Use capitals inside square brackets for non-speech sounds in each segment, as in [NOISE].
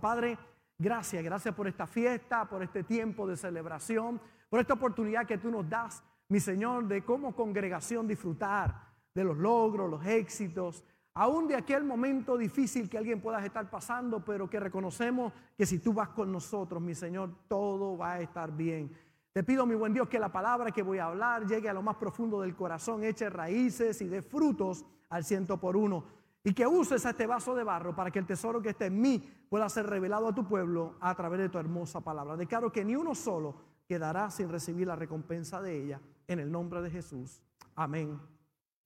Padre, gracias, gracias por esta fiesta, por este tiempo de celebración, por esta oportunidad que tú nos das, mi Señor, de como congregación disfrutar de los logros, los éxitos, aún de aquel momento difícil que alguien pueda estar pasando, pero que reconocemos que si tú vas con nosotros, mi Señor, todo va a estar bien. Te pido, mi buen Dios, que la palabra que voy a hablar llegue a lo más profundo del corazón, eche raíces y dé frutos al ciento por uno. Y que uses este vaso de barro para que el tesoro que esté en mí pueda ser revelado a tu pueblo a través de tu hermosa palabra. Declaro que ni uno solo quedará sin recibir la recompensa de ella. En el nombre de Jesús. Amén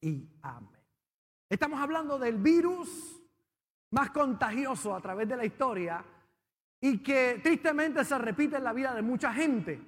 y amén. Estamos hablando del virus más contagioso a través de la historia y que tristemente se repite en la vida de mucha gente.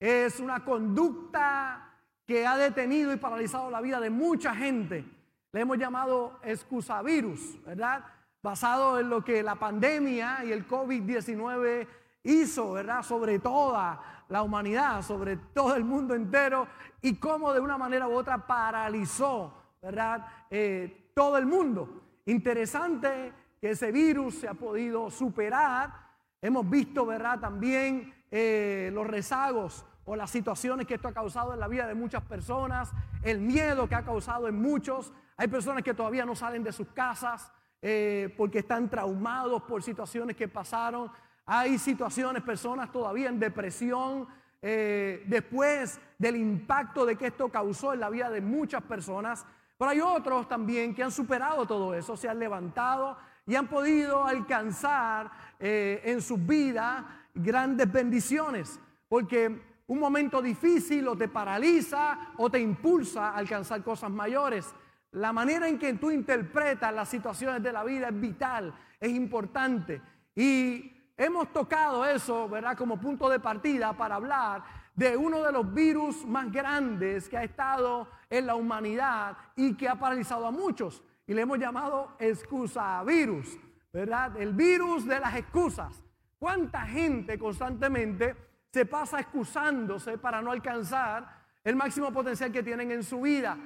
Es una conducta que ha detenido y paralizado la vida de mucha gente. Le hemos llamado excusavirus, ¿verdad? Basado en lo que la pandemia y el COVID-19 hizo, ¿verdad? Sobre toda la humanidad, sobre todo el mundo entero y cómo de una manera u otra paralizó, ¿verdad? Eh, todo el mundo. Interesante que ese virus se ha podido superar. Hemos visto, ¿verdad? También eh, los rezagos o las situaciones que esto ha causado en la vida de muchas personas, el miedo que ha causado en muchos. Hay personas que todavía no salen de sus casas eh, porque están traumados por situaciones que pasaron. Hay situaciones, personas todavía en depresión eh, después del impacto de que esto causó en la vida de muchas personas. Pero hay otros también que han superado todo eso, se han levantado y han podido alcanzar eh, en sus vidas grandes bendiciones. Porque un momento difícil o te paraliza o te impulsa a alcanzar cosas mayores. La manera en que tú interpretas las situaciones de la vida es vital, es importante. Y hemos tocado eso, ¿verdad? Como punto de partida para hablar de uno de los virus más grandes que ha estado en la humanidad y que ha paralizado a muchos. Y le hemos llamado excusa virus, ¿verdad? El virus de las excusas. ¿Cuánta gente constantemente se pasa excusándose para no alcanzar el máximo potencial que tienen en su vida.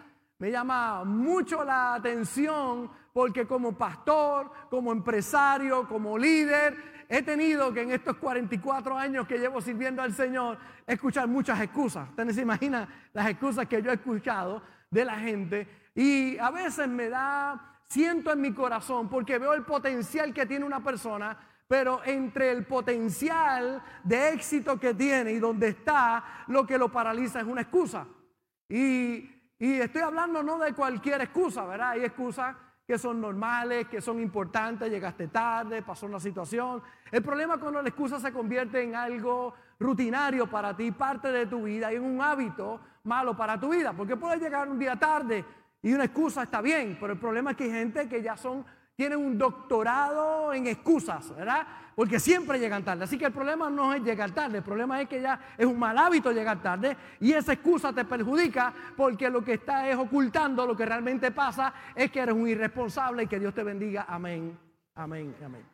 Me llama mucho la atención porque como pastor, como empresario, como líder, he tenido que en estos 44 años que llevo sirviendo al Señor, escuchar muchas excusas. Ustedes se imaginan las excusas que yo he escuchado de la gente y a veces me da, siento en mi corazón porque veo el potencial que tiene una persona pero entre el potencial de éxito que tiene y donde está, lo que lo paraliza es una excusa. Y, estoy hablando no de cualquier excusa, ¿verdad? Hay excusas que son normales, que son importantes, llegaste tarde, pasó una situación. El problema es cuando la excusa se convierte en algo rutinario para ti, parte de tu vida y en un hábito malo para tu vida, porque puedes llegar un día tarde y una excusa está bien, pero el problema es que hay gente que ya son tienen un doctorado en excusas, ¿verdad? Porque siempre llegan tarde. Así que el problema no es llegar tarde, el problema es que ya es un mal hábito llegar tarde y esa excusa te perjudica porque lo que está es ocultando lo que realmente pasa es que eres un irresponsable y que Dios te bendiga. Amén, amén, amén.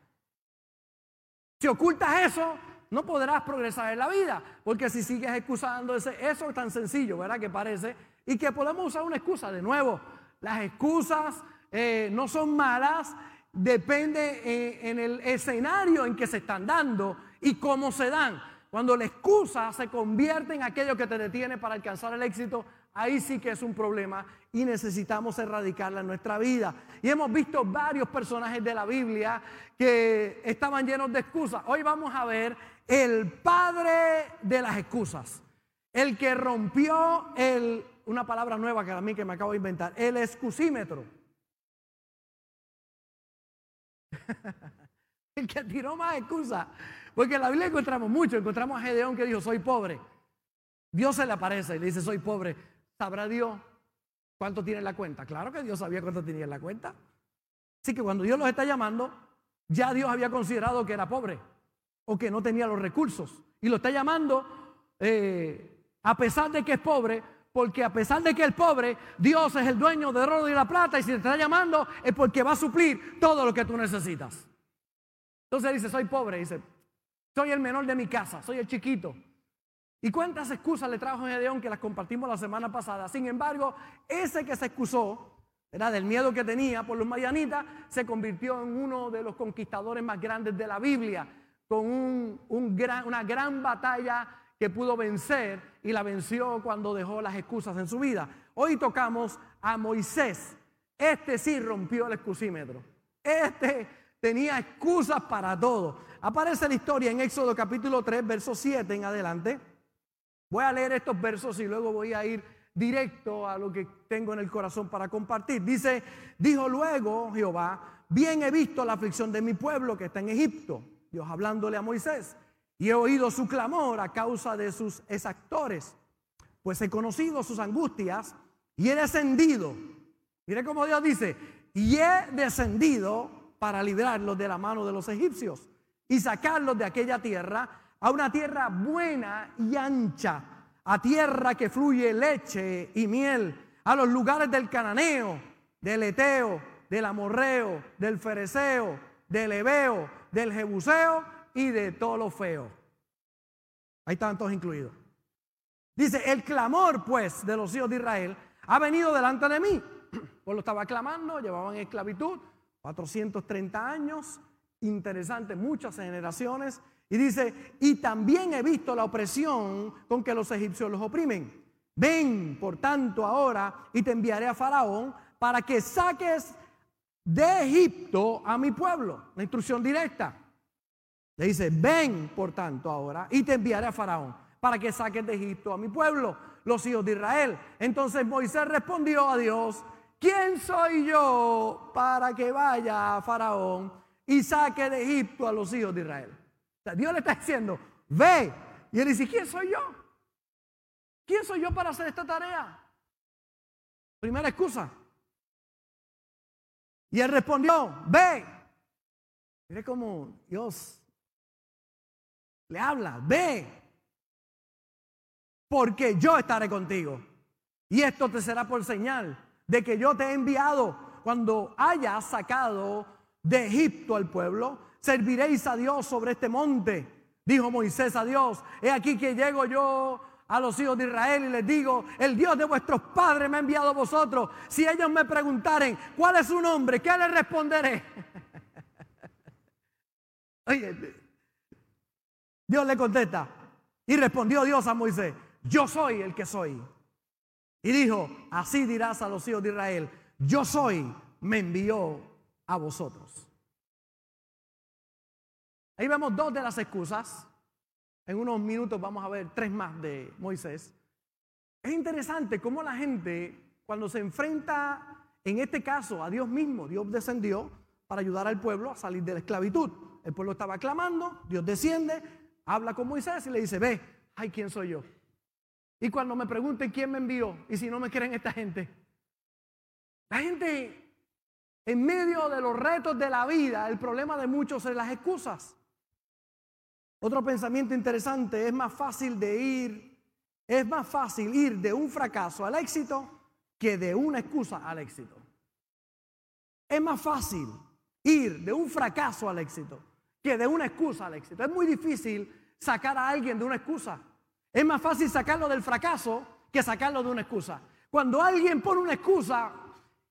Si ocultas eso, no podrás progresar en la vida, porque si sigues excusando ese, eso es tan sencillo, ¿verdad? Que parece, y que podemos usar una excusa. De nuevo, las excusas eh, no son malas, depende eh, en el escenario en que se están dando y cómo se dan. Cuando la excusa se convierte en aquello que te detiene para alcanzar el éxito, ahí sí que es un problema y necesitamos erradicarla en nuestra vida. Y hemos visto varios personajes de la Biblia que estaban llenos de excusas. Hoy vamos a ver el padre de las excusas, el que rompió el, una palabra nueva que a mí que me acabo de inventar, el excusímetro. El [LAUGHS] que tiró más excusas. Porque en la Biblia encontramos mucho. Encontramos a Gedeón que dijo, soy pobre. Dios se le aparece y le dice, soy pobre. ¿Sabrá Dios cuánto tiene en la cuenta? Claro que Dios sabía cuánto tenía en la cuenta. Así que cuando Dios los está llamando, ya Dios había considerado que era pobre o que no tenía los recursos. Y lo está llamando eh, a pesar de que es pobre, porque a pesar de que el pobre, Dios es el dueño de oro y la plata y si te está llamando es porque va a suplir todo lo que tú necesitas. Entonces dice, soy pobre, dice, soy el menor de mi casa, soy el chiquito. ¿Y cuántas excusas le trajo Gedeón que las compartimos la semana pasada? Sin embargo, ese que se excusó era del miedo que tenía por los mayanitas, se convirtió en uno de los conquistadores más grandes de la Biblia, con una gran batalla que pudo vencer y la venció cuando dejó las excusas en su vida. Hoy tocamos a Moisés. Este sí rompió el excusímetro. Este tenía excusas para todo. Aparece la historia en Éxodo capítulo 3, verso 7 en adelante. Voy a leer estos versos y luego voy a ir directo a lo que tengo en el corazón para compartir. Dice, dijo luego Jehová, bien he visto la aflicción de mi pueblo que está en Egipto, Dios hablándole a Moisés, y he oído su clamor a causa de sus exactores, pues he conocido sus angustias y he descendido. Mire cómo Dios dice, y he descendido para librarlos de la mano de los egipcios y sacarlos de aquella tierra a una tierra buena y ancha a tierra que fluye leche y miel, a los lugares del cananeo, del eteo, del amorreo, del fereceo, del ebeo, del jebuseo y de todo lo feo. Hay tantos incluidos. Dice, el clamor pues de los hijos de Israel ha venido delante de mí. [CLEARS THROAT] Pues lo estaba clamando, llevaban esclavitud, 430 años, interesante, muchas generaciones. Y dice, y también he visto la opresión con que los egipcios los oprimen. Ven, por tanto, ahora y te enviaré a Faraón para que saques de Egipto a mi pueblo. La instrucción directa. Le dice, ven, por tanto, ahora y te enviaré a Faraón para que saques de Egipto a mi pueblo, los hijos de Israel. Entonces Moisés respondió a Dios, ¿quién soy yo para que vaya a Faraón y saque de Egipto a los hijos de Israel? Dios le está diciendo, ve. Y él dice, ¿quién soy yo? ¿Quién soy yo para hacer esta tarea? Primera excusa. Y él respondió, ve. Mire cómo Dios le habla, ve. Porque yo estaré contigo. Y esto te será por señal de que yo te he enviado cuando hayas sacado de Egipto al pueblo serviréis a Dios sobre este monte. Dijo Moisés a Dios, he aquí que llego yo a los hijos de Israel y les digo, el Dios de vuestros padres me ha enviado a vosotros. Si ellos me preguntaren, ¿cuál es su nombre? ¿Qué les responderé? [LAUGHS] Oye, Dios le contesta. Y respondió Dios a Moisés, yo soy el que soy. Y dijo, así dirás a los hijos de Israel, yo soy, me envió a vosotros. Ahí vemos dos de las excusas. En unos minutos vamos a ver tres más de Moisés. Es interesante cómo la gente, cuando se enfrenta, en este caso, a Dios mismo, Dios descendió para ayudar al pueblo a salir de la esclavitud. El pueblo estaba clamando, Dios desciende, habla con Moisés y le dice, ve, ay, ¿quién soy yo? Y cuando me pregunten quién me envió, y si no me creen esta gente, la gente en medio de los retos de la vida, el problema de muchos es las excusas. Otro pensamiento interesante, es más fácil de ir, es más fácil ir de un fracaso al éxito que de una excusa al éxito. Es más fácil ir de un fracaso al éxito que de una excusa al éxito. Es muy difícil sacar a alguien de una excusa. Es más fácil sacarlo del fracaso que sacarlo de una excusa. Cuando alguien pone una excusa,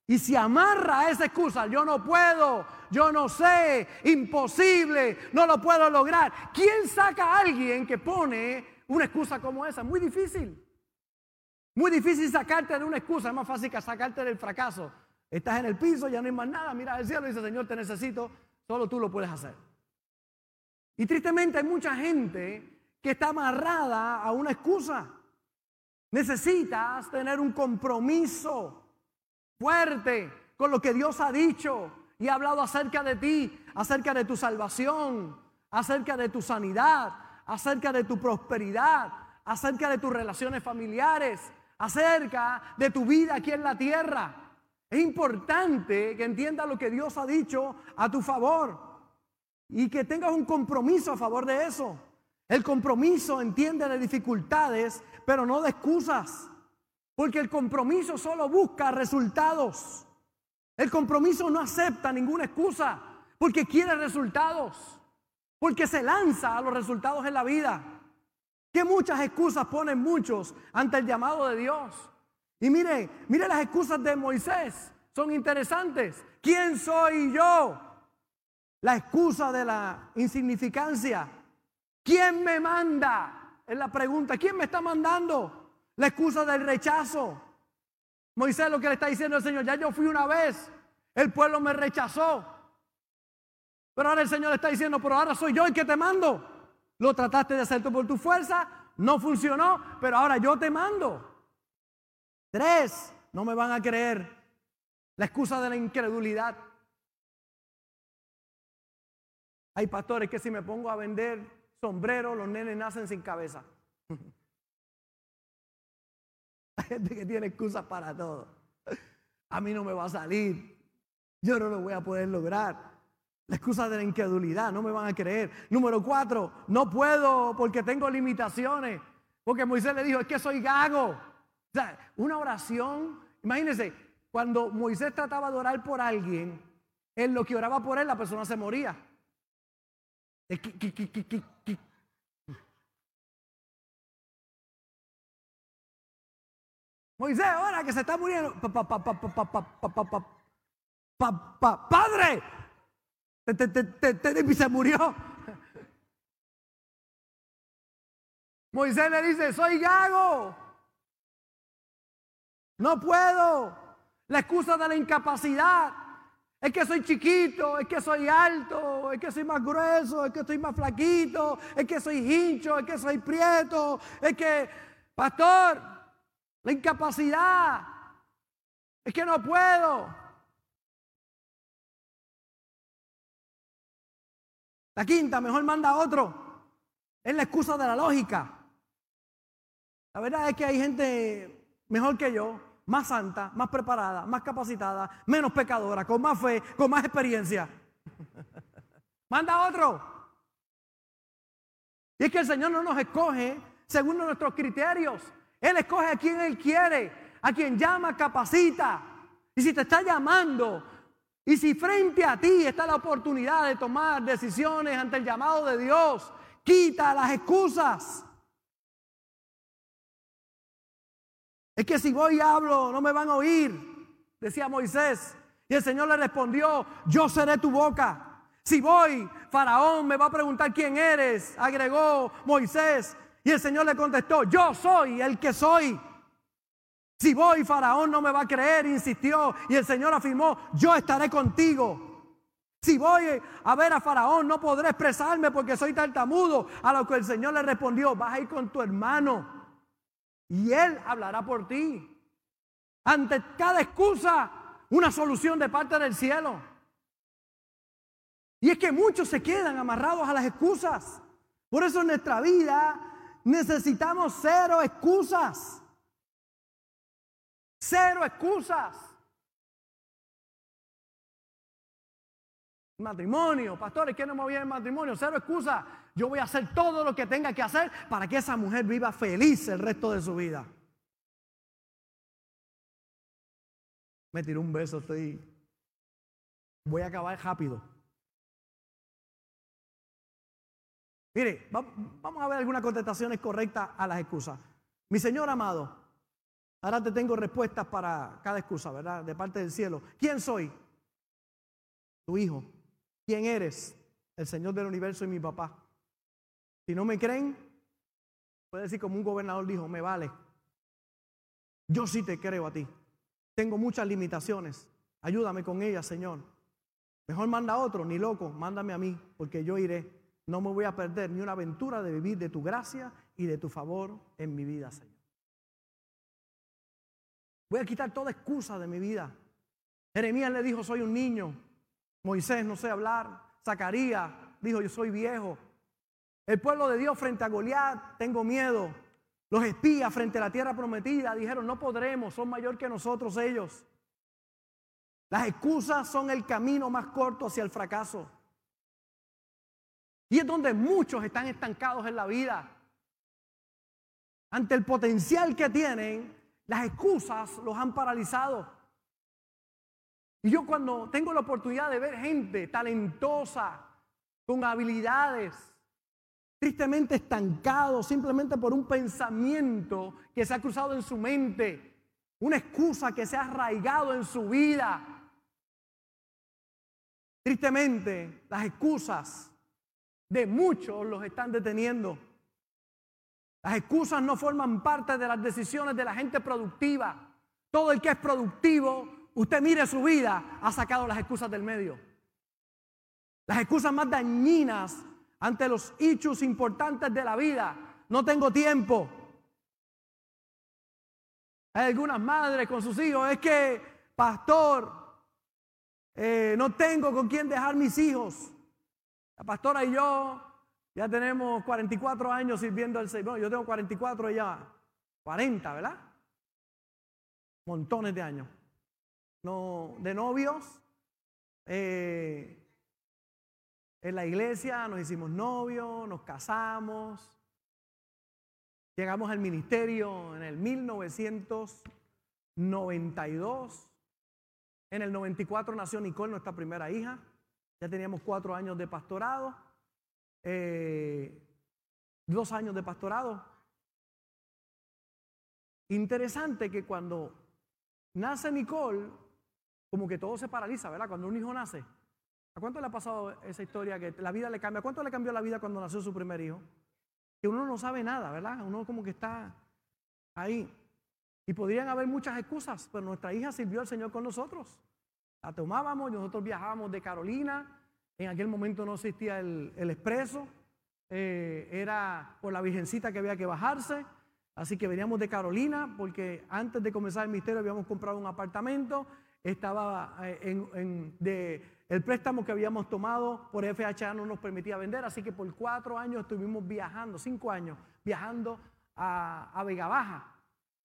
y se amarra a esa excusa, yo no puedo, yo no sé, imposible, no lo puedo lograr. ¿Quién saca a alguien que pone una excusa como esa? Muy difícil. Muy difícil sacarte de una excusa, es más fácil que sacarte del fracaso. Estás en el piso, ya no hay más nada, mira al cielo y dice, Señor, te necesito, solo tú lo puedes hacer. Y tristemente hay mucha gente que está amarrada a una excusa. Necesitas tener un compromiso fuerte con lo que Dios ha dicho y ha hablado acerca de ti, acerca de tu salvación, acerca de tu sanidad, acerca de tu prosperidad, acerca de tus relaciones familiares, acerca de tu vida aquí en la tierra. Es importante que entiendas lo que Dios ha dicho a tu favor y que tengas un compromiso a favor de eso. El compromiso entiende de dificultades, pero no de excusas. Porque el compromiso solo busca resultados. El compromiso no acepta ninguna excusa porque quiere resultados. Porque se lanza a los resultados en la vida. Que muchas excusas ponen muchos ante el llamado de Dios. Y mire, mire las excusas de Moisés. son interesantes. ¿Quién soy yo? La excusa de la insignificancia. ¿Quién me manda? Es la pregunta. ¿Quién me está mandando? La excusa del rechazo. Moisés lo que le está diciendo al Señor, ya yo fui una vez, el pueblo me rechazó. Pero ahora el Señor le está diciendo, pero ahora soy yo el que te mando. Lo trataste de hacer por tu fuerza, no funcionó, pero ahora yo te mando. Tres, no me van a creer. La excusa de la incredulidad. Hay pastores que si me pongo a vender sombreros, los nenes nacen sin cabeza. [LAUGHS] Hay gente que tiene excusas para todo. A mí no me va a salir. Yo no lo voy a poder lograr. La excusa de la incredulidad, no me van a creer. Número cuatro, no puedo porque tengo limitaciones. Porque Moisés le dijo, es que soy gago. O sea, una oración, imagínense, cuando Moisés trataba de orar por alguien, en lo que oraba por él, la persona se moría. Moisés, ahora que se está muriendo. padre, se murió. Moisés le dice, soy gago. No puedo. La excusa de la incapacidad. Es que soy chiquito, es que soy alto, es que soy más grueso, es que estoy más flaquito, es que soy hincho, es que soy prieto, es que, pastor, la incapacidad, es que no puedo. La quinta, mejor manda otro. Es la excusa de la lógica. La verdad es que hay gente mejor que yo más santa, más preparada, más capacitada, menos pecadora, con más fe, con más experiencia. [LAUGHS] Manda otro. Y es que el Señor no nos escoge según nuestros criterios. Él escoge a quien Él quiere, a quien llama, capacita. Y si te está llamando, y si frente a ti está la oportunidad de tomar decisiones ante el llamado de Dios, quita las excusas. Es que si voy y hablo, no me van a oír, decía Moisés. Y el Señor le respondió, yo seré tu boca. Si voy, Faraón me va a preguntar quién eres, agregó Moisés. Y el Señor le contestó, yo soy el que soy. Si voy, Faraón no me va a creer, insistió. Y el Señor afirmó, yo estaré contigo. Si voy a ver a Faraón, no podré expresarme porque soy tartamudo. A lo que el Señor le respondió, vas a ir con tu hermano y Él hablará por ti. Ante cada excusa, una solución de parte del cielo. Y es que muchos se quedan amarrados a las excusas. Por eso en nuestra vida necesitamos cero excusas. Cero excusas. Matrimonio, pastores, ¿quién no viene el matrimonio? Cero excusas. Yo voy a hacer todo lo que tenga que hacer para que esa mujer viva feliz el resto de su vida. Me tiró un beso, estoy. Voy a acabar rápido. Mire, vamos a ver algunas contestaciones correctas a las excusas. Mi Señor amado, ahora te tengo respuestas para cada excusa, ¿verdad? De parte del cielo. ¿Quién soy? Tu hijo. ¿Quién eres? El Señor del universo y mi papá. Si no me creen, puede decir como un gobernador dijo, me vale. Yo sí te creo a ti. Tengo muchas limitaciones. Ayúdame con ellas, Señor. Mejor manda a otro, ni loco, mándame a mí, porque yo iré. No me voy a perder ni una aventura de vivir de tu gracia y de tu favor en mi vida, Señor. Voy a quitar toda excusa de mi vida. Jeremías le dijo, soy un niño. Moisés, no sé hablar. Zacarías dijo, yo soy viejo. El pueblo de Dios frente a Goliat, tengo miedo. Los espías frente a la tierra prometida dijeron, no podremos, son mayor que nosotros ellos. Las excusas son el camino más corto hacia el fracaso. Y es donde muchos están estancados en la vida. Ante el potencial que tienen, las excusas los han paralizado. Y yo cuando tengo la oportunidad de ver gente talentosa, con habilidades, tristemente estancado simplemente por un pensamiento que se ha cruzado en su mente. una excusa que se ha arraigado en su vida. Tristemente, las excusas de muchos los están deteniendo. Las excusas no forman parte de las decisiones de la gente productiva. Todo el que es productivo, usted mire su vida, ha sacado las excusas del medio. Las excusas más dañinas ante los hechos importantes de la vida. No tengo tiempo. Hay algunas madres con sus hijos, es que, pastor, eh, no tengo con quién dejar mis hijos. La pastora y yo ya tenemos 44 años sirviendo al Señor. yo tengo 44, ella 40, ¿verdad? Montones de años. No, de novios. Eh, en la iglesia nos hicimos novios, nos casamos. Llegamos al ministerio en el 1992. En el 94 nació Nicole, nuestra primera hija. Ya teníamos cuatro años de pastorado. Eh, dos años de pastorado. Interesante que cuando nace Nicole, como que todo se paraliza, ¿verdad? Cuando un hijo nace. ¿A cuánto le ha pasado esa historia que la vida le cambia? ¿A cuánto le cambió la vida cuando nació su primer hijo? que uno no sabe nada, ¿verdad? Uno como que está ahí. Y podrían haber muchas excusas, pero nuestra hija sirvió al Señor con nosotros. La tomábamos, nosotros viajábamos de Carolina, en aquel momento no existía el, expreso, eh, era por la virgencita que había que bajarse, así que veníamos de Carolina, porque antes de comenzar el misterio habíamos comprado un apartamento, estaba eh, en, de el préstamo que habíamos tomado por FHA no nos permitía vender, así que por cuatro años estuvimos viajando, cinco años, viajando a, Vega Baja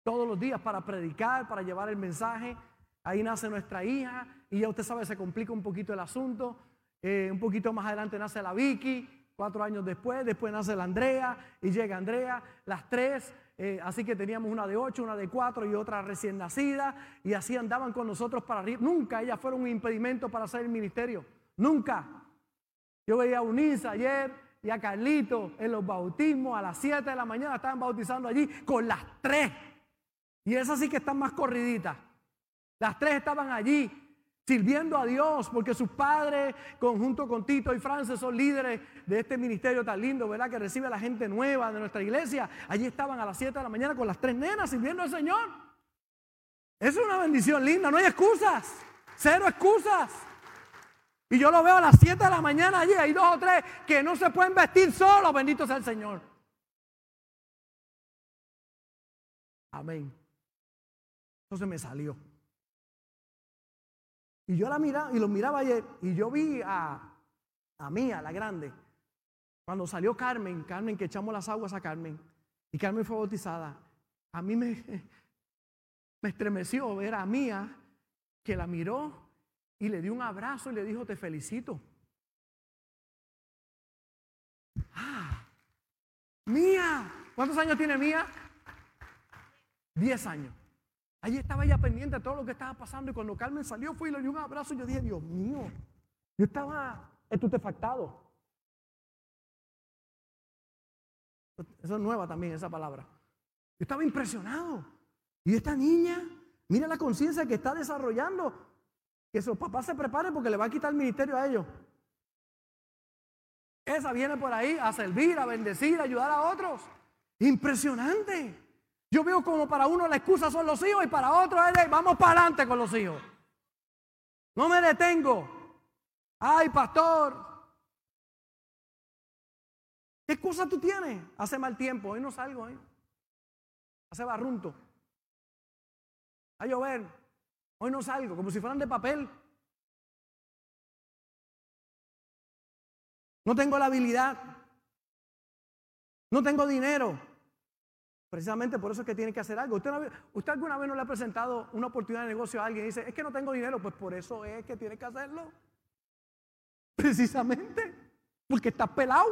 todos los días para predicar, para llevar el mensaje. Ahí nace nuestra hija y ya usted sabe, se complica un poquito el asunto. Eh, un poquito más adelante nace la Vicky, cuatro años después, después nace la Andrea y llega Andrea, las tres eh, así que teníamos una de ocho, una de cuatro y otra recién nacida. Y así andaban con nosotros para arriba. Nunca ellas fueron un impedimento para hacer el ministerio. Nunca. Yo veía a Unisa ayer y a Carlito en los bautismos a las 7 de la mañana. Estaban bautizando allí con las tres. Y esas sí que están más corriditas. Las tres estaban allí sirviendo a Dios, porque sus padres, conjunto con Tito y Frances, son líderes de este ministerio tan lindo, ¿verdad? Que recibe a la gente nueva de nuestra iglesia. Allí estaban a las 7 de la mañana con las tres nenas sirviendo al Señor. Es una bendición linda, no hay excusas, cero excusas. Y yo lo veo a las 7 de la mañana allí, hay dos o tres que no se pueden vestir solos, bendito sea el Señor. Amén. Entonces me salió. Y yo la miraba y lo miraba ayer y yo vi a, a Mía, la grande, cuando salió Carmen, Carmen que echamos las aguas a Carmen y Carmen fue bautizada. A mí me, [LAUGHS] me estremeció ver a Mía que la miró y le dio un abrazo y le dijo, te felicito. Ah, Mía, ¿cuántos años tiene Mía? Diez años. Allí estaba ella pendiente de todo lo que estaba pasando y cuando Carmen salió fui y le dio un abrazo y yo dije, Dios mío, yo estaba estupefactado. Eso es nueva también esa palabra. Yo estaba impresionado. Y esta niña, mira la conciencia que está desarrollando. Que sus papás se preparen porque le va a quitar el ministerio a ellos. Esa viene por ahí a servir, a bendecir, a ayudar a otros. Impresionante. Yo veo como para uno la excusa son los hijos y para otro vamos para adelante con los hijos. No me detengo. Ay, pastor. ¿Qué excusa tú tienes? Hace mal tiempo, hoy no salgo. ¿eh? Hace barrunto. A llover. Hoy no salgo, como si fueran de papel. No tengo la habilidad. No tengo dinero. Precisamente por eso es que tiene que hacer algo. ¿Usted, ¿Usted alguna vez no le ha presentado una oportunidad de negocio a alguien y dice, es que no tengo dinero? Pues por eso es que tiene que hacerlo. Precisamente. Porque está pelado.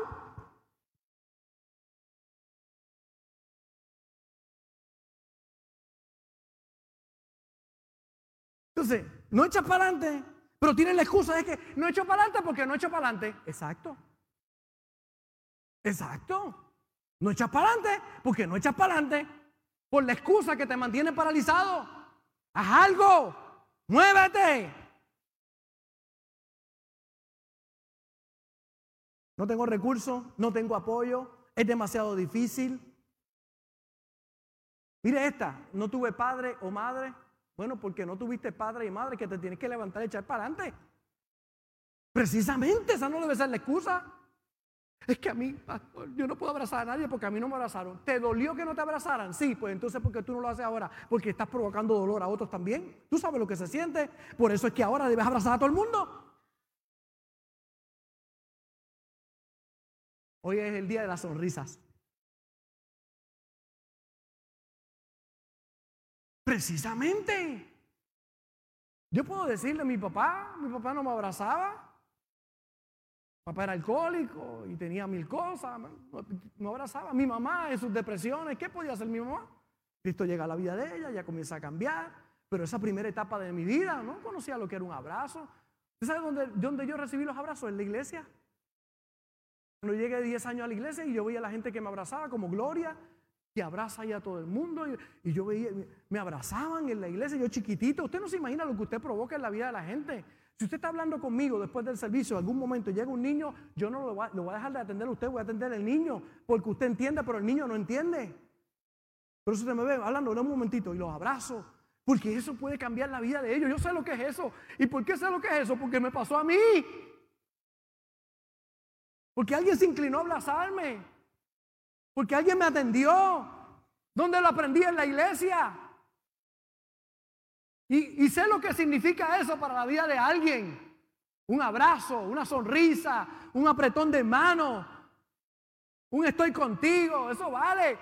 Entonces, no echa para adelante, pero tiene la excusa de que no echo para adelante porque no echo para adelante. Exacto. Exacto. No echas para adelante porque no echas para adelante por la excusa que te mantiene paralizado. Haz algo. Muévete. No tengo recursos, no tengo apoyo, es demasiado difícil. Mire esta, no tuve padre o madre. Bueno, porque no tuviste padre y madre que te tienes que levantar y echar para adelante. Precisamente, esa no debe ser la excusa. Es que a mí, yo no puedo abrazar a nadie porque a mí no me abrazaron. ¿Te dolió que no te abrazaran? Sí, pues entonces ¿por qué tú no lo haces ahora? Porque estás provocando dolor a otros también. Tú sabes lo que se siente. Por eso es que ahora debes abrazar a todo el mundo. Hoy es el día de las sonrisas. Precisamente. Yo puedo decirle a mi papá, mi papá no me abrazaba. Papá era alcohólico y tenía mil cosas, no abrazaba. Mi mamá en sus depresiones, ¿qué podía hacer mi mamá? Cristo llega a la vida de ella, ya comienza a cambiar, pero esa primera etapa de mi vida no conocía lo que era un abrazo. ¿Usted sabe dónde, dónde yo recibí los abrazos? En la iglesia. Cuando llegué 10 años a la iglesia y yo veía a la gente que me abrazaba como Gloria, que abraza ahí a todo el mundo, y, yo veía, me abrazaban en la iglesia, yo chiquitito. Usted no se imagina lo que usted provoca en la vida de la gente. Si usted está hablando conmigo después del servicio, en algún momento llega un niño, yo no lo voy, a, dejar de atender a usted, voy a atender al niño, porque usted entiende, pero el niño no entiende. Pero si usted me ve hablando un momentito y los abrazo, porque eso puede cambiar la vida de ellos. Yo sé lo que es eso. ¿Y por qué sé lo que es eso? Porque me pasó a mí. Porque alguien se inclinó a abrazarme. Porque alguien me atendió. ¿Dónde lo aprendí? En la iglesia. Y, sé lo que significa eso para la vida de alguien. Un abrazo, una sonrisa, un apretón de mano, un estoy contigo, eso vale.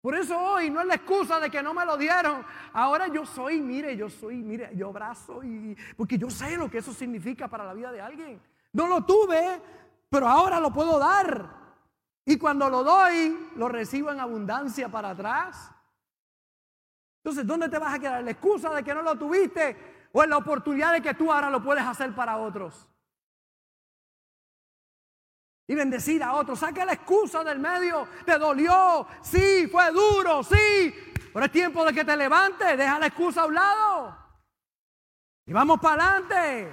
Por eso hoy no es la excusa de que no me lo dieron. Ahora yo soy, mire, yo soy, mire, yo abrazo y porque yo sé lo que eso significa para la vida de alguien. No lo tuve, pero ahora lo puedo dar. Y cuando lo doy, lo recibo en abundancia para atrás. Entonces, ¿dónde te vas a quedar? ¿La excusa de que no lo tuviste o en la oportunidad de que tú ahora lo puedes hacer para otros? Y bendecir a otros. Saca la excusa del medio. Te dolió. Sí, fue duro. Sí. Pero es tiempo de que te levantes. Deja la excusa a un lado. Y vamos para adelante.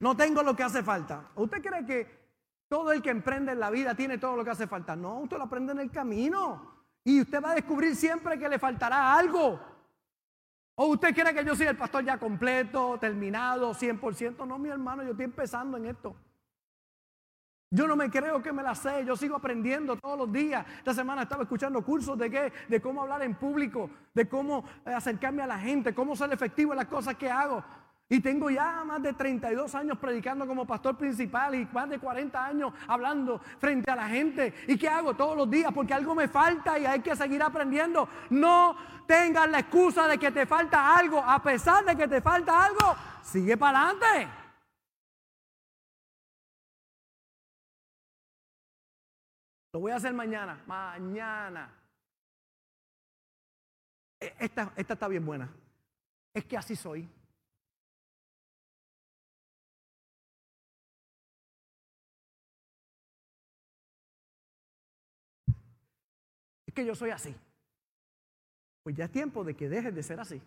No tengo lo que hace falta. ¿Usted cree que todo el que emprende en la vida tiene todo lo que hace falta? No, usted lo aprende en el camino. Y usted va a descubrir siempre que le faltará algo. ¿O usted cree que yo soy el pastor ya completo, terminado, 100%? No, mi hermano, yo estoy empezando en esto. Yo no me creo que me la sé, yo sigo aprendiendo todos los días. Esta semana estaba escuchando cursos de qué, de cómo hablar en público, de cómo eh, acercarme a la gente, cómo ser efectivo en las cosas que hago. Y tengo ya más de 32 años predicando como pastor principal y más de 40 años hablando frente a la gente. ¿Y qué hago todos los días? Porque algo me falta y hay que seguir aprendiendo. No tengas la excusa de que te falta algo. A pesar de que te falta algo, sigue para adelante. Lo voy a hacer mañana. Mañana. E, esta, esta está bien buena. Es que así soy. Es que yo soy así. Pues ya es tiempo de que dejes de ser así.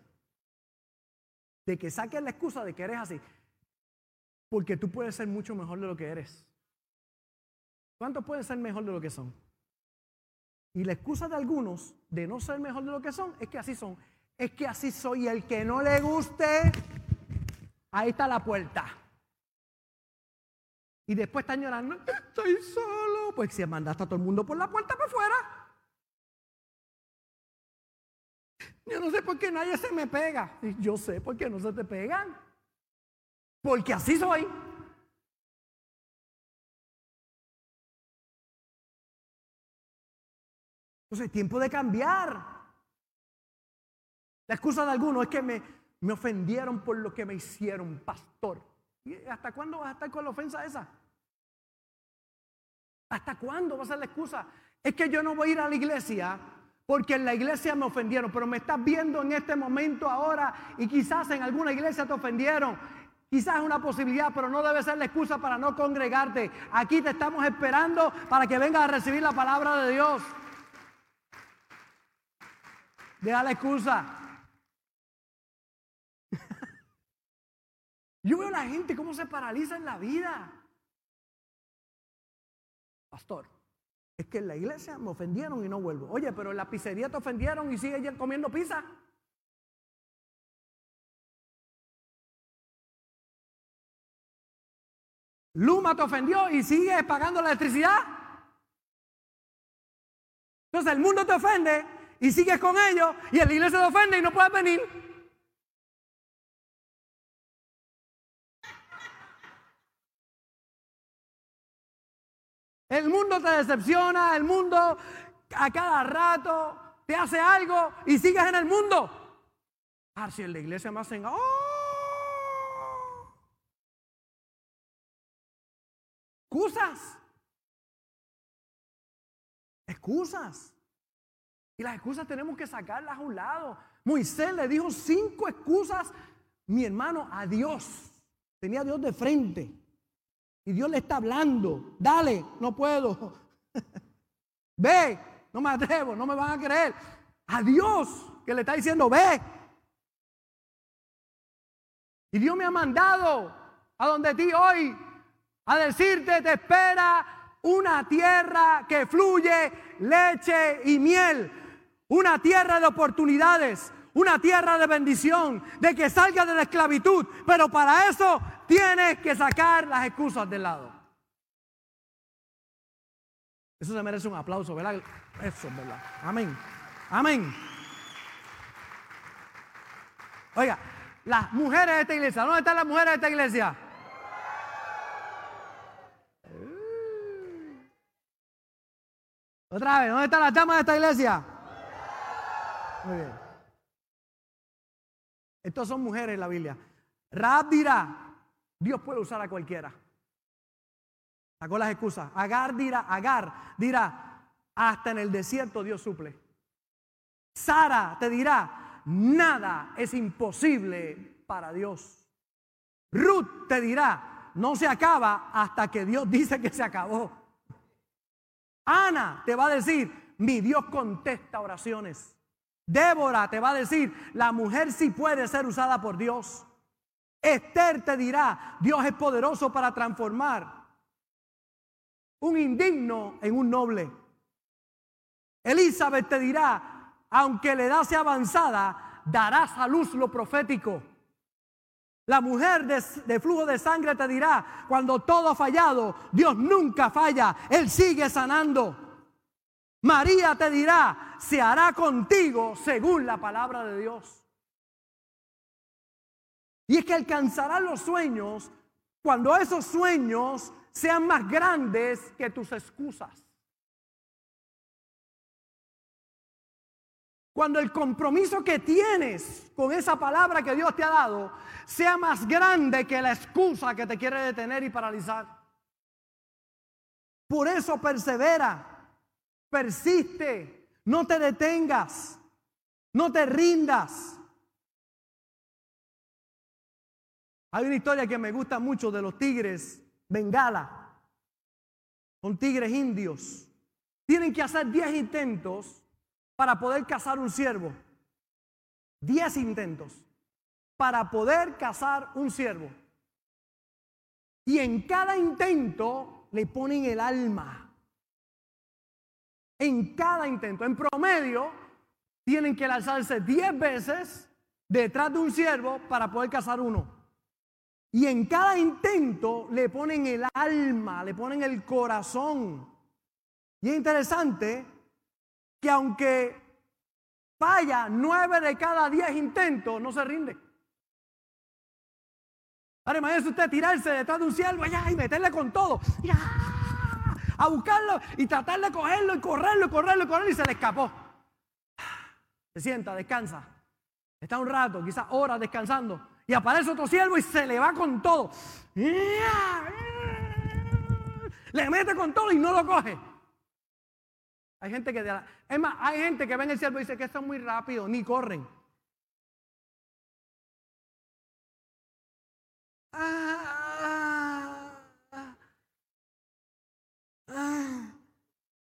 De que saques la excusa de que eres así. Porque tú puedes ser mucho mejor de lo que eres. ¿Cuántos pueden ser mejor de lo que son? Y la excusa de algunos de no ser mejor de lo que son es que así son. Es que así soy. El que no le guste, ahí está la puerta. Y después están llorando, estoy solo. Pues si mandaste a todo el mundo por la puerta para afuera. Yo no sé por qué nadie se me pega. Yo sé por qué no se te pegan. Porque así soy. Entonces, tiempo de cambiar. La excusa de algunos es que me, me ofendieron por lo que me hicieron, pastor. ¿Y hasta cuándo vas a estar con la ofensa esa? ¿Hasta cuándo va a ser la excusa? Es que yo no voy a ir a la iglesia porque en la iglesia me ofendieron, pero me estás viendo en este momento ahora y quizás en alguna iglesia te ofendieron. Quizás es una posibilidad, pero no debe ser la excusa para no congregarte. Aquí te estamos esperando para que vengas a recibir la palabra de Dios. Deja la excusa. [LAUGHS] Yo veo a la gente cómo se paraliza en la vida. Pastor, es que en la iglesia me ofendieron y no vuelvo. Oye, pero en la pizzería te ofendieron y sigues comiendo pizza. Luma te ofendió y sigues pagando la electricidad. Entonces el mundo te ofende y sigues con ellos y la iglesia te ofende y no puedes venir. El mundo te decepciona, el mundo a cada rato te hace algo y sigues en el mundo. Ah, si en la iglesia me hacen, ¡oh! Excusas. Excusas. Y las excusas tenemos que sacarlas a un lado. Moisés le dijo cinco excusas, mi hermano, a Dios. Tenía a Dios de frente. Y Dios le está hablando. Dale, no puedo. [LAUGHS] ve, no me atrevo, no me van a creer. A Dios que le está diciendo, ve. Y Dios me ha mandado a donde ti hoy a decirte, te espera una tierra que fluye leche y miel. Una tierra de oportunidades, una tierra de bendición, de que salga de la esclavitud. Pero para eso tienes que sacar las excusas del lado. Eso se merece un aplauso, ¿verdad? Eso es verdad. Amén. Amén. Oiga, las mujeres de esta iglesia, ¿dónde están las mujeres de esta iglesia? Otra vez, ¿dónde están las damas de esta iglesia? Muy bien. Estos son mujeres en la Biblia. Rab dirá, Dios puede usar a cualquiera. Sacó las excusas. Agar dirá, Agar dirá, hasta en el desierto Dios suple. Sara te dirá, nada es imposible para Dios. Ruth te dirá, no se acaba hasta que Dios [LAUGHS] dice que se acabó. Ana te va a decir, mi Dios contesta oraciones. Débora te va a decir, la mujer sí puede ser usada por Dios. Esther te dirá, Dios es poderoso para transformar un indigno en un noble. Elizabeth te dirá, aunque la edad sea avanzada, darás a luz lo profético. La mujer de, de, flujo de sangre te dirá, cuando todo ha fallado, Dios nunca falla, Él sigue sanando. María te dirá, se hará contigo según la palabra de Dios. Y es que alcanzarás los sueños cuando esos sueños sean más grandes que tus excusas. Cuando el compromiso que tienes con esa palabra que Dios te ha dado sea más grande que la excusa que te quiere detener y paralizar. Por eso persevera, persiste, no te detengas, no te rindas. Hay una historia que me gusta mucho de los tigres bengala. Son tigres indios. Tienen que hacer 10 intentos para poder cazar un ciervo. 10 intentos para poder cazar un ciervo. Y en cada intento le ponen el alma. En cada intento. En promedio, tienen que lanzarse 10 veces detrás de un ciervo para poder cazar uno. Y en cada intento le ponen el alma, le ponen el corazón. Y es interesante que aunque falla nueve de cada diez intentos, no se rinde. Ahora imagínese usted tirarse detrás de un ciervo y meterle con todo. a buscarlo y tratar de cogerlo y correrlo y correrlo y correrlo y se le escapó. Se sienta, descansa. Está un rato, quizás horas descansando. Y aparece otro siervo y se le va con todo. Le mete con todo y no lo coge. Hay gente que, es más, hay gente que ve en el siervo y dice que esto es muy rápido, ni corren.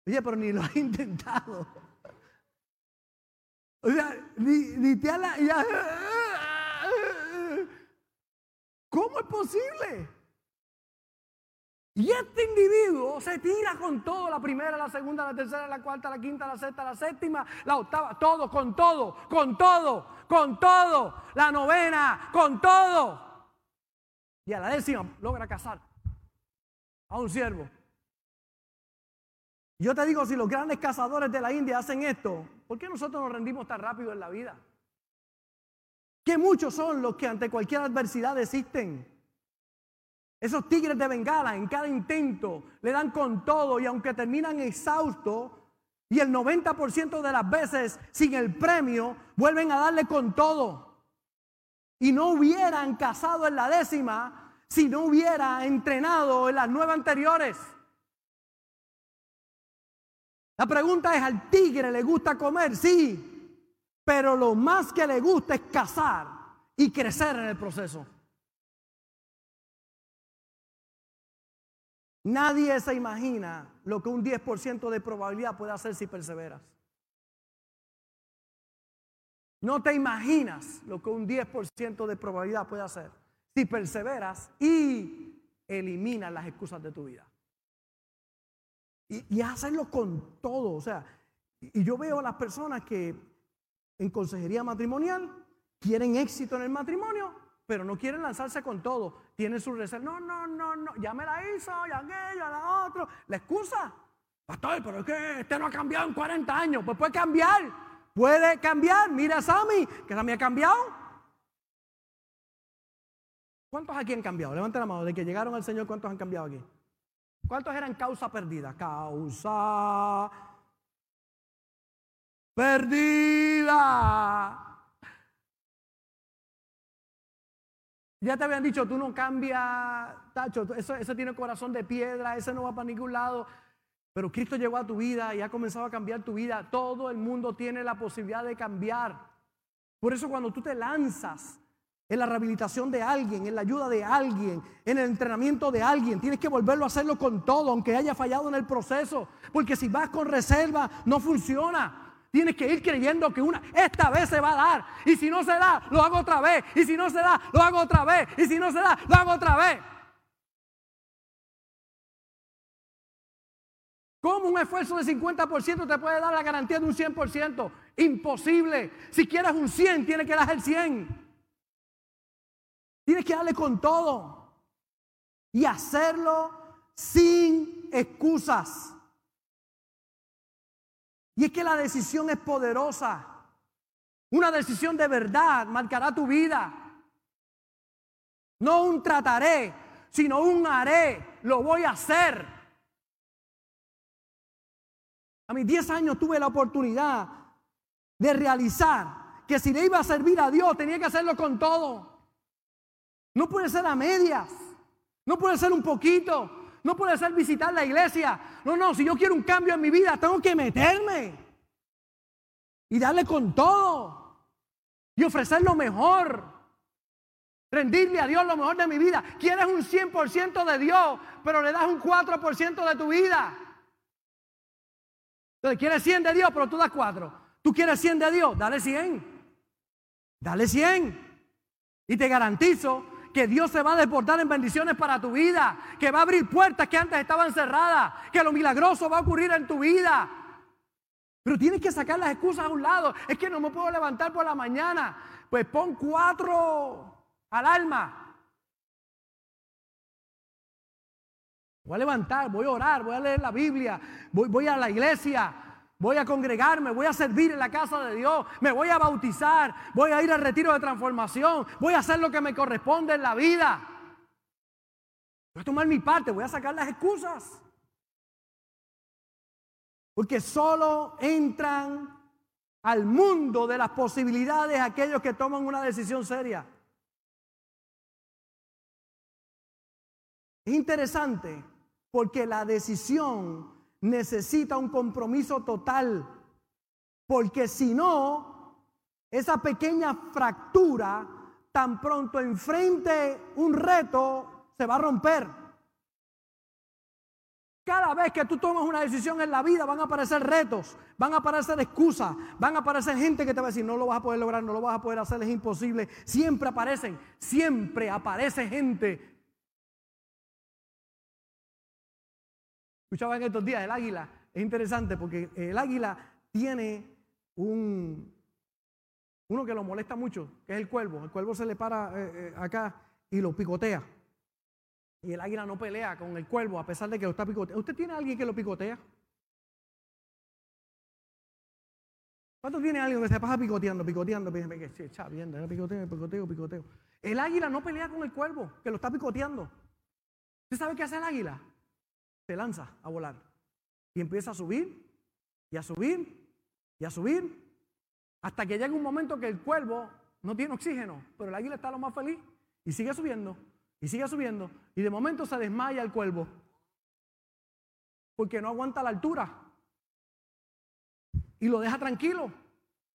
Oye, pero ni lo ha intentado. O sea, ni, te ya, ¿Cómo es Y este individuo se tira con todo, la primera, la segunda, la tercera, la cuarta, la quinta, la sexta, la séptima, la octava, todo, con todo, con todo, con todo, la novena, con todo. Y a la décima logra casar a un siervo. Yo te digo, si los grandes cazadores de la India hacen esto, ¿por qué nosotros nos rendimos tan rápido en la vida? Que muchos son los que ante cualquier adversidad desisten. Esos tigres de Bengala en cada intento le dan con todo y aunque terminan exhaustos y el 90% de las veces sin el premio, vuelven a darle con todo. Y no hubieran cazado en la décima si no hubiera entrenado en las nueve anteriores. La pregunta es, ¿al tigre le gusta comer? Sí, pero lo más que le gusta es cazar y crecer en el proceso. Nadie se imagina lo que un 10% de probabilidad puede hacer si perseveras. No te imaginas lo que un 10% de probabilidad puede hacer si perseveras y eliminas las excusas de tu vida. Y, y hacerlo con todo. O sea, y yo veo a las personas que en consejería matrimonial quieren éxito en el matrimonio, pero no quieren lanzarse con todo. Tienen su reserva. No, no, no, no. Ya me la hizo, ya aquello, ya la otro. La excusa. Pastor, pero es que este no ha cambiado en 40 años. Pues puede cambiar. Puede cambiar. Mira a Sammy, que Sammy ha cambiado. ¿Cuántos aquí han cambiado? Levanten la mano. De que llegaron al Señor, ¿cuántos han cambiado aquí? ¿Cuántos eran causa perdida? Causa perdida. Ya te habían dicho, tú no cambias, tacho, eso, tiene corazón de piedra, ese no va para ningún lado. Pero Cristo llegó a tu vida y ha comenzado a cambiar tu vida. Todo el mundo tiene la posibilidad de cambiar. Por eso cuando tú te lanzas en la rehabilitación de alguien, en la ayuda de alguien, en el entrenamiento de alguien, tienes que volverlo a hacerlo con todo, aunque haya fallado en el proceso. Porque si vas con reserva, no funciona. Tienes que ir creyendo que una, esta vez se va a dar. Y si no se da, lo hago otra vez. Y si no se da, lo hago otra vez. Y si no se da, lo hago otra vez. ¿Cómo un esfuerzo de 50% te puede dar la garantía de un 100%? Imposible. Si quieres un 100, tienes que dar el 100. Tienes que darle con todo. Y hacerlo sin excusas. Y es que la decisión es poderosa. Una decisión de verdad marcará tu vida. No un trataré, sino un haré. Lo voy a hacer. A mis 10 años tuve la oportunidad de realizar que si le iba a servir a Dios tenía que hacerlo con todo. No puede ser a medias. No puede ser un poquito. No puede ser visitar la iglesia. No, no, si yo quiero un cambio en mi vida, tengo que meterme. Y darle con todo. Y ofrecer lo mejor. Rendirle a Dios lo mejor de mi vida. Quieres un 100% de Dios, pero le das un 4% de tu vida. Entonces, quieres 100 de Dios, pero tú das 4. Tú quieres 100 de Dios, dale 100. Dale 100. Y te garantizo que Dios se va a deportar en bendiciones para tu vida, que va a abrir puertas que antes estaban cerradas, que lo milagroso va a ocurrir en tu vida. Pero tienes que sacar las excusas a un lado. Es que no me puedo levantar por la mañana. Pues pon cuatro al alma. Voy a levantar, voy a orar, voy a leer la Biblia, voy, voy a la iglesia, Voy a congregarme, voy a servir en la casa de Dios, me voy a bautizar, voy a ir al retiro de transformación, voy a hacer lo que me corresponde en la vida. Voy a tomar mi parte, voy a sacar las excusas. Porque solo entran al mundo de las posibilidades aquellos que toman una decisión seria. Es interesante porque la decisión necesita un compromiso total, porque si no, esa pequeña fractura, tan pronto enfrente un reto, se va a romper. Cada vez que tú tomas una decisión en la vida van a aparecer retos, van a aparecer excusas, van a aparecer gente que te va a decir, no lo vas a poder lograr, no lo vas a poder hacer, es imposible. Siempre aparecen, siempre aparece gente. Escuchaba en estos días el águila, es interesante porque el águila tiene un, uno que lo molesta mucho, que es el cuervo. El cuervo se le para eh, eh, acá y lo picotea. Y el águila no pelea con el cuervo a pesar de que lo está picoteando. ¿Usted tiene alguien que lo picotea? ¿Cuánto tiene alguien que se pasa picoteando, picoteando? Viendo, picoteo, picoteo, picoteo. El águila no pelea con el cuervo, que lo está picoteando. ¿Usted sabe qué hace el águila? Se lanza a volar. Y empieza a subir, y a subir, y a subir, hasta que llega un momento que el cuervo no tiene oxígeno, pero el águila está lo más feliz y sigue subiendo y sigue subiendo. Y de momento se desmaya el cuervo. Porque no aguanta la altura. Y lo deja tranquilo.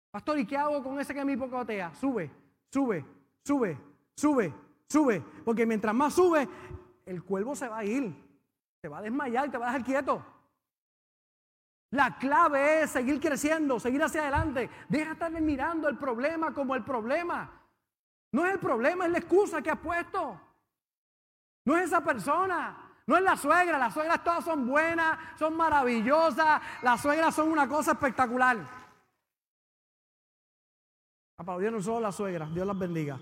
Pastor, ¿y qué hago con ese que me hipocotea? Sube, sube, sube, sube, sube. Porque mientras más sube, el cuervo se va a ir. Se va a desmayar te va a dejar quieto. La clave es seguir creciendo, seguir hacia adelante. Deja de estar mirando el problema como el problema. No es el problema, es la excusa que has puesto. No es esa persona. No es la suegra. Las suegras todas son buenas, son maravillosas. Las suegras son una cosa espectacular. Aplaudieron solo las suegras. Dios las bendiga.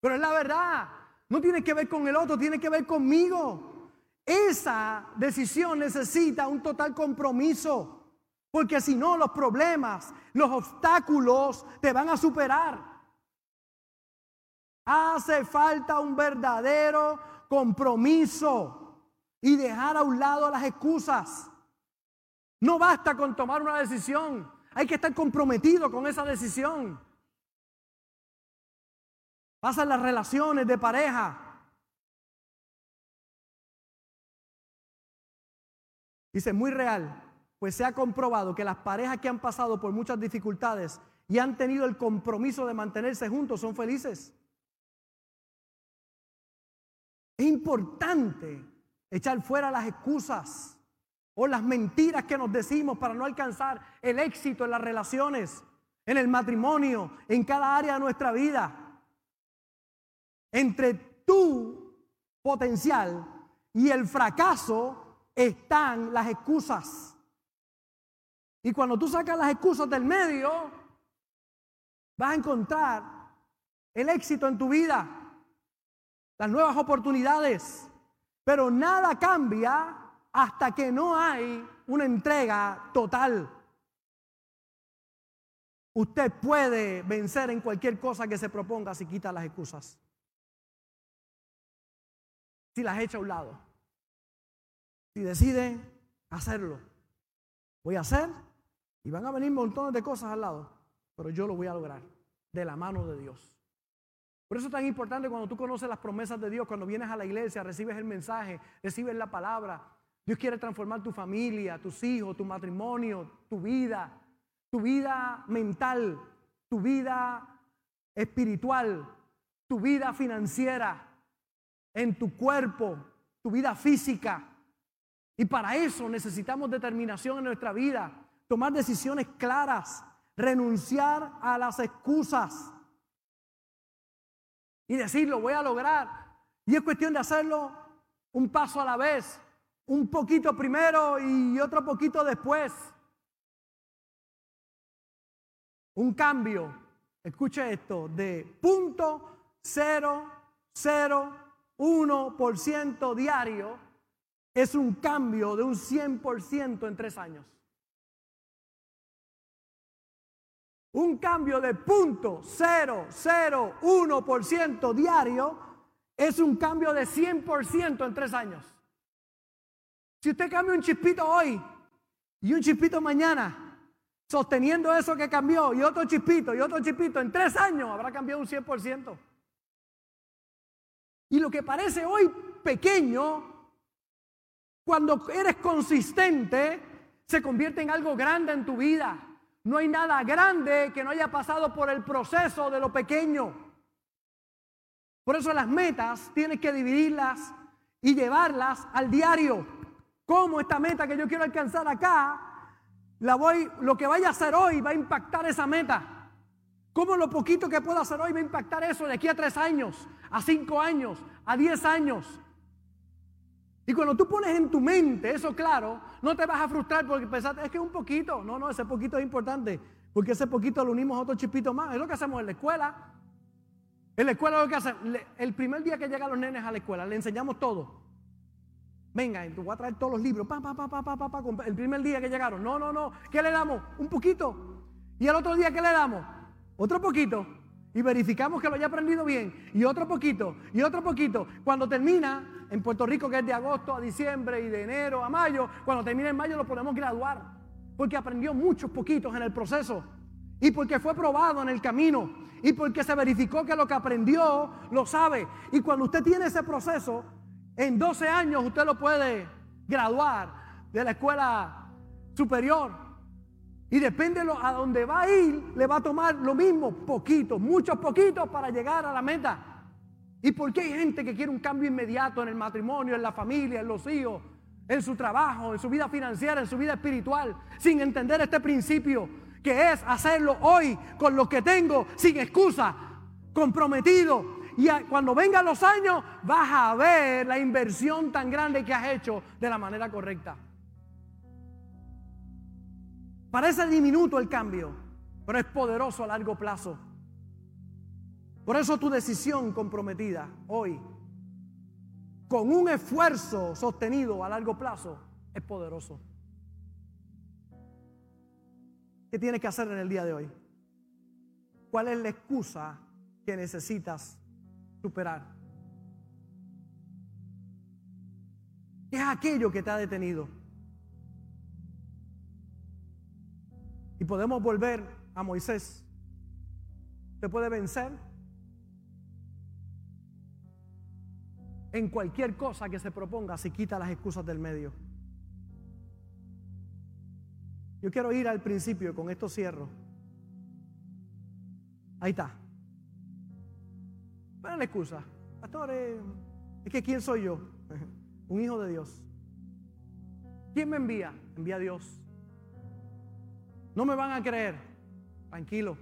Pero es la verdad. No tiene que ver con el otro, tiene que ver conmigo. Esa decisión necesita un total compromiso. Porque si no, los problemas, los obstáculos te van a superar. Hace falta un verdadero compromiso y dejar a un lado las excusas. No basta con tomar una decisión, hay que estar comprometido con esa decisión. Pasan las relaciones de pareja. Dice, muy real, pues se ha comprobado que las parejas que han pasado por muchas dificultades y han tenido el compromiso de mantenerse juntos son felices. Es importante echar fuera las excusas o las mentiras que nos decimos para no alcanzar el éxito en las relaciones, en el matrimonio, en cada área de nuestra vida. Entre tu potencial y el fracaso están las excusas. Y cuando tú sacas las excusas del medio, vas a encontrar el éxito en tu vida las nuevas oportunidades. Pero nada cambia hasta que no hay una entrega total. Usted puede vencer en cualquier cosa que se proponga si quita las excusas. Si las echa a un lado. Si decide hacerlo. Voy a hacer y van a venir montones de cosas al lado. Pero yo lo voy a lograr de la mano de Dios. Por eso es tan importante cuando tú conoces las promesas de Dios, cuando vienes a la iglesia, recibes el mensaje, recibes la palabra. Dios quiere transformar tu familia, tus hijos, tu matrimonio, tu vida, tu vida mental, tu vida espiritual, tu vida financiera, en tu cuerpo, tu vida física. Y para eso necesitamos determinación en nuestra vida, tomar decisiones claras, renunciar a las excusas y decir, lo voy a lograr. Y es cuestión de hacerlo un paso a la vez, un poquito primero y otro poquito después. Un cambio, escuche esto, de punto cero, cero, 1% diario es un cambio de un 100% en tres años. Un cambio de punto 0,01% diario es un cambio de 100% en tres años. Si usted cambia un chispito hoy y un chispito mañana, sosteniendo eso que cambió y otro chispito y otro chispito, en tres años habrá cambiado un 100%. Y lo que parece hoy pequeño, cuando eres consistente, se convierte en algo grande en tu vida. No hay nada grande que no haya pasado por el proceso de lo pequeño. Por eso las metas tienes que dividirlas y llevarlas al diario. Cómo esta meta que yo quiero alcanzar acá, la voy, lo que vaya a hacer hoy va a impactar esa meta. Cómo lo poquito que puedo hacer hoy va a impactar eso de aquí a tres años, a cinco años, a diez años. Y cuando tú pones en tu mente eso claro, no te vas a frustrar porque pensaste, es que un poquito. No, no, ese poquito es importante. Porque ese poquito lo unimos a otro chipito más. Es lo que hacemos en la escuela. En la escuela lo que hacen, el primer día que llegan los nenes a la escuela, le enseñamos todo. Venga, tú vas a traer todos los libros. Pa, pa, pa, pa, pa, el primer día que llegaron. No, no, no. ¿Qué le damos? Un poquito. Y el otro día, ¿qué le damos? Otro poquito. Y verificamos que lo haya aprendido bien. Y otro poquito. Y otro poquito. Cuando termina, en Puerto Rico, que es de agosto a diciembre y de enero a mayo, cuando termine en mayo lo podemos graduar. Porque aprendió muchos poquitos en el proceso. Y porque fue probado en el camino. Y porque se verificó que lo que aprendió lo sabe. Y cuando usted tiene ese proceso, en 12 años usted lo puede graduar de la escuela superior. Y depende de a dónde va a ir, le va a tomar lo mismo, poquitos, muchos poquitos para llegar a la meta. ¿Y por qué hay gente que quiere un cambio inmediato en el matrimonio, en la familia, en los hijos, en su trabajo, en su vida financiera, en su vida espiritual, sin entender este principio que es hacerlo hoy con lo que tengo, sin excusa, comprometido? Y cuando vengan los años vas a ver la inversión tan grande que has hecho de la manera correcta. Parece diminuto el cambio, pero es poderoso a largo plazo. Por eso tu decisión comprometida hoy, con un esfuerzo sostenido a largo plazo, es poderoso. ¿Qué tienes que hacer en el día de hoy? ¿Cuál es la excusa que necesitas superar? ¿Qué es aquello que te ha detenido? Y podemos volver a Moisés. ¿Te puede vencer? en cualquier cosa que se proponga se quita las excusas del medio. Yo quiero ir al principio, con esto cierro. Ahí está. ¿Cuál la excusa? Pastor, eh, es que ¿quién soy yo? [LAUGHS] Un hijo de Dios. ¿Quién me envía? Envía a Dios. No me van a creer. Tranquilo.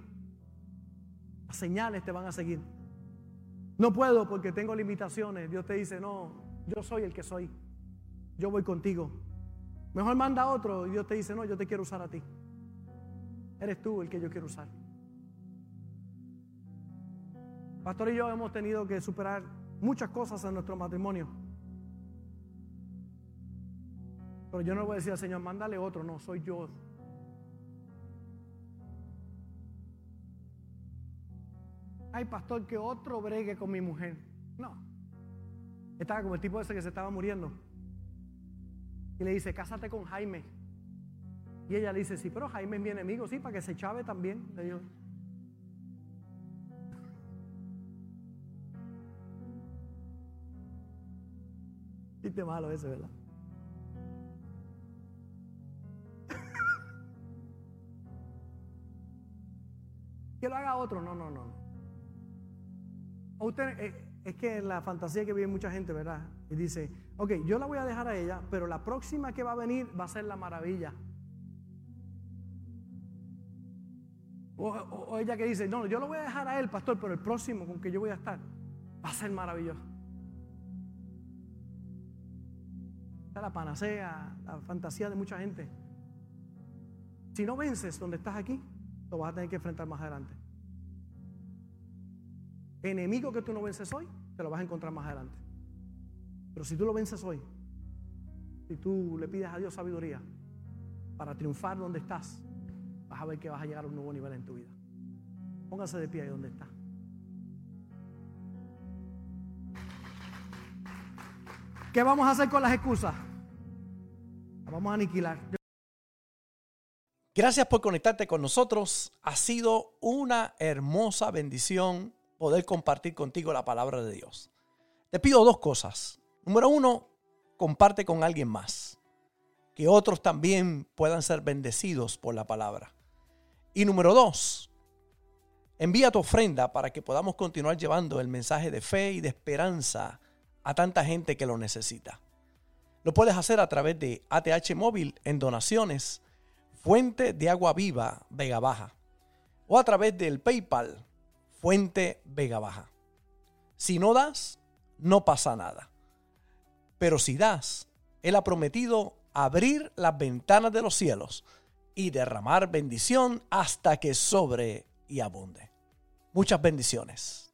Las señales te van a seguir. No puedo porque tengo limitaciones. Dios te dice, no, yo soy el que soy. Yo voy contigo. Mejor manda a otro y Dios te dice, no, yo te quiero usar a ti. Eres tú el que yo quiero usar. Pastor y yo hemos tenido que superar muchas cosas en nuestro matrimonio. Pero yo no voy a decir al Señor, mándale otro, no, soy yo ay pastor, que otro bregue con mi mujer. No. Estaba como el tipo ese que se estaba muriendo. Y le dice, cásate con Jaime. Y ella le dice, sí, pero Jaime es mi enemigo, sí, para que se chave también. Le digo, [LAUGHS] Chiste malo ese, ¿verdad? [LAUGHS] que lo haga otro, no, no, no. Usted, eh, es que la fantasía que vive mucha gente, ¿verdad? Y dice, ok, yo la voy a dejar a ella, pero la próxima que va a venir va a ser la maravilla. O, ella que dice, no, yo lo voy a dejar a él, pastor, pero el próximo con que yo voy a estar va a ser maravilloso. Esta es la panacea, la fantasía de mucha gente. Si no vences donde estás aquí, lo vas a tener que enfrentar más adelante enemigo que tú no vences hoy, te lo vas a encontrar más adelante. Pero si tú lo vences hoy, si tú le pides a Dios sabiduría para triunfar donde estás, vas a ver que vas a llegar a un nuevo nivel en tu vida. Póngase de pie ahí donde está. ¿Qué vamos a hacer con las excusas? Las vamos a aniquilar. Gracias por conectarte con nosotros. Ha sido una hermosa bendición poder compartir contigo la palabra de Dios. Te pido dos cosas. Número uno, comparte con alguien más. Que otros también puedan ser bendecidos por la palabra. Y número dos, envía tu ofrenda para que podamos continuar llevando el mensaje de fe y de esperanza a tanta gente que lo necesita. Lo puedes hacer a través de ATH Móvil en donaciones, Fuente de Agua Viva Vega Baja, o a través del PayPal, Fuente Vega Baja. Si no das, no pasa nada. Pero si das, Él ha prometido abrir las ventanas de los cielos y derramar bendición hasta que sobre y abunde. Muchas bendiciones.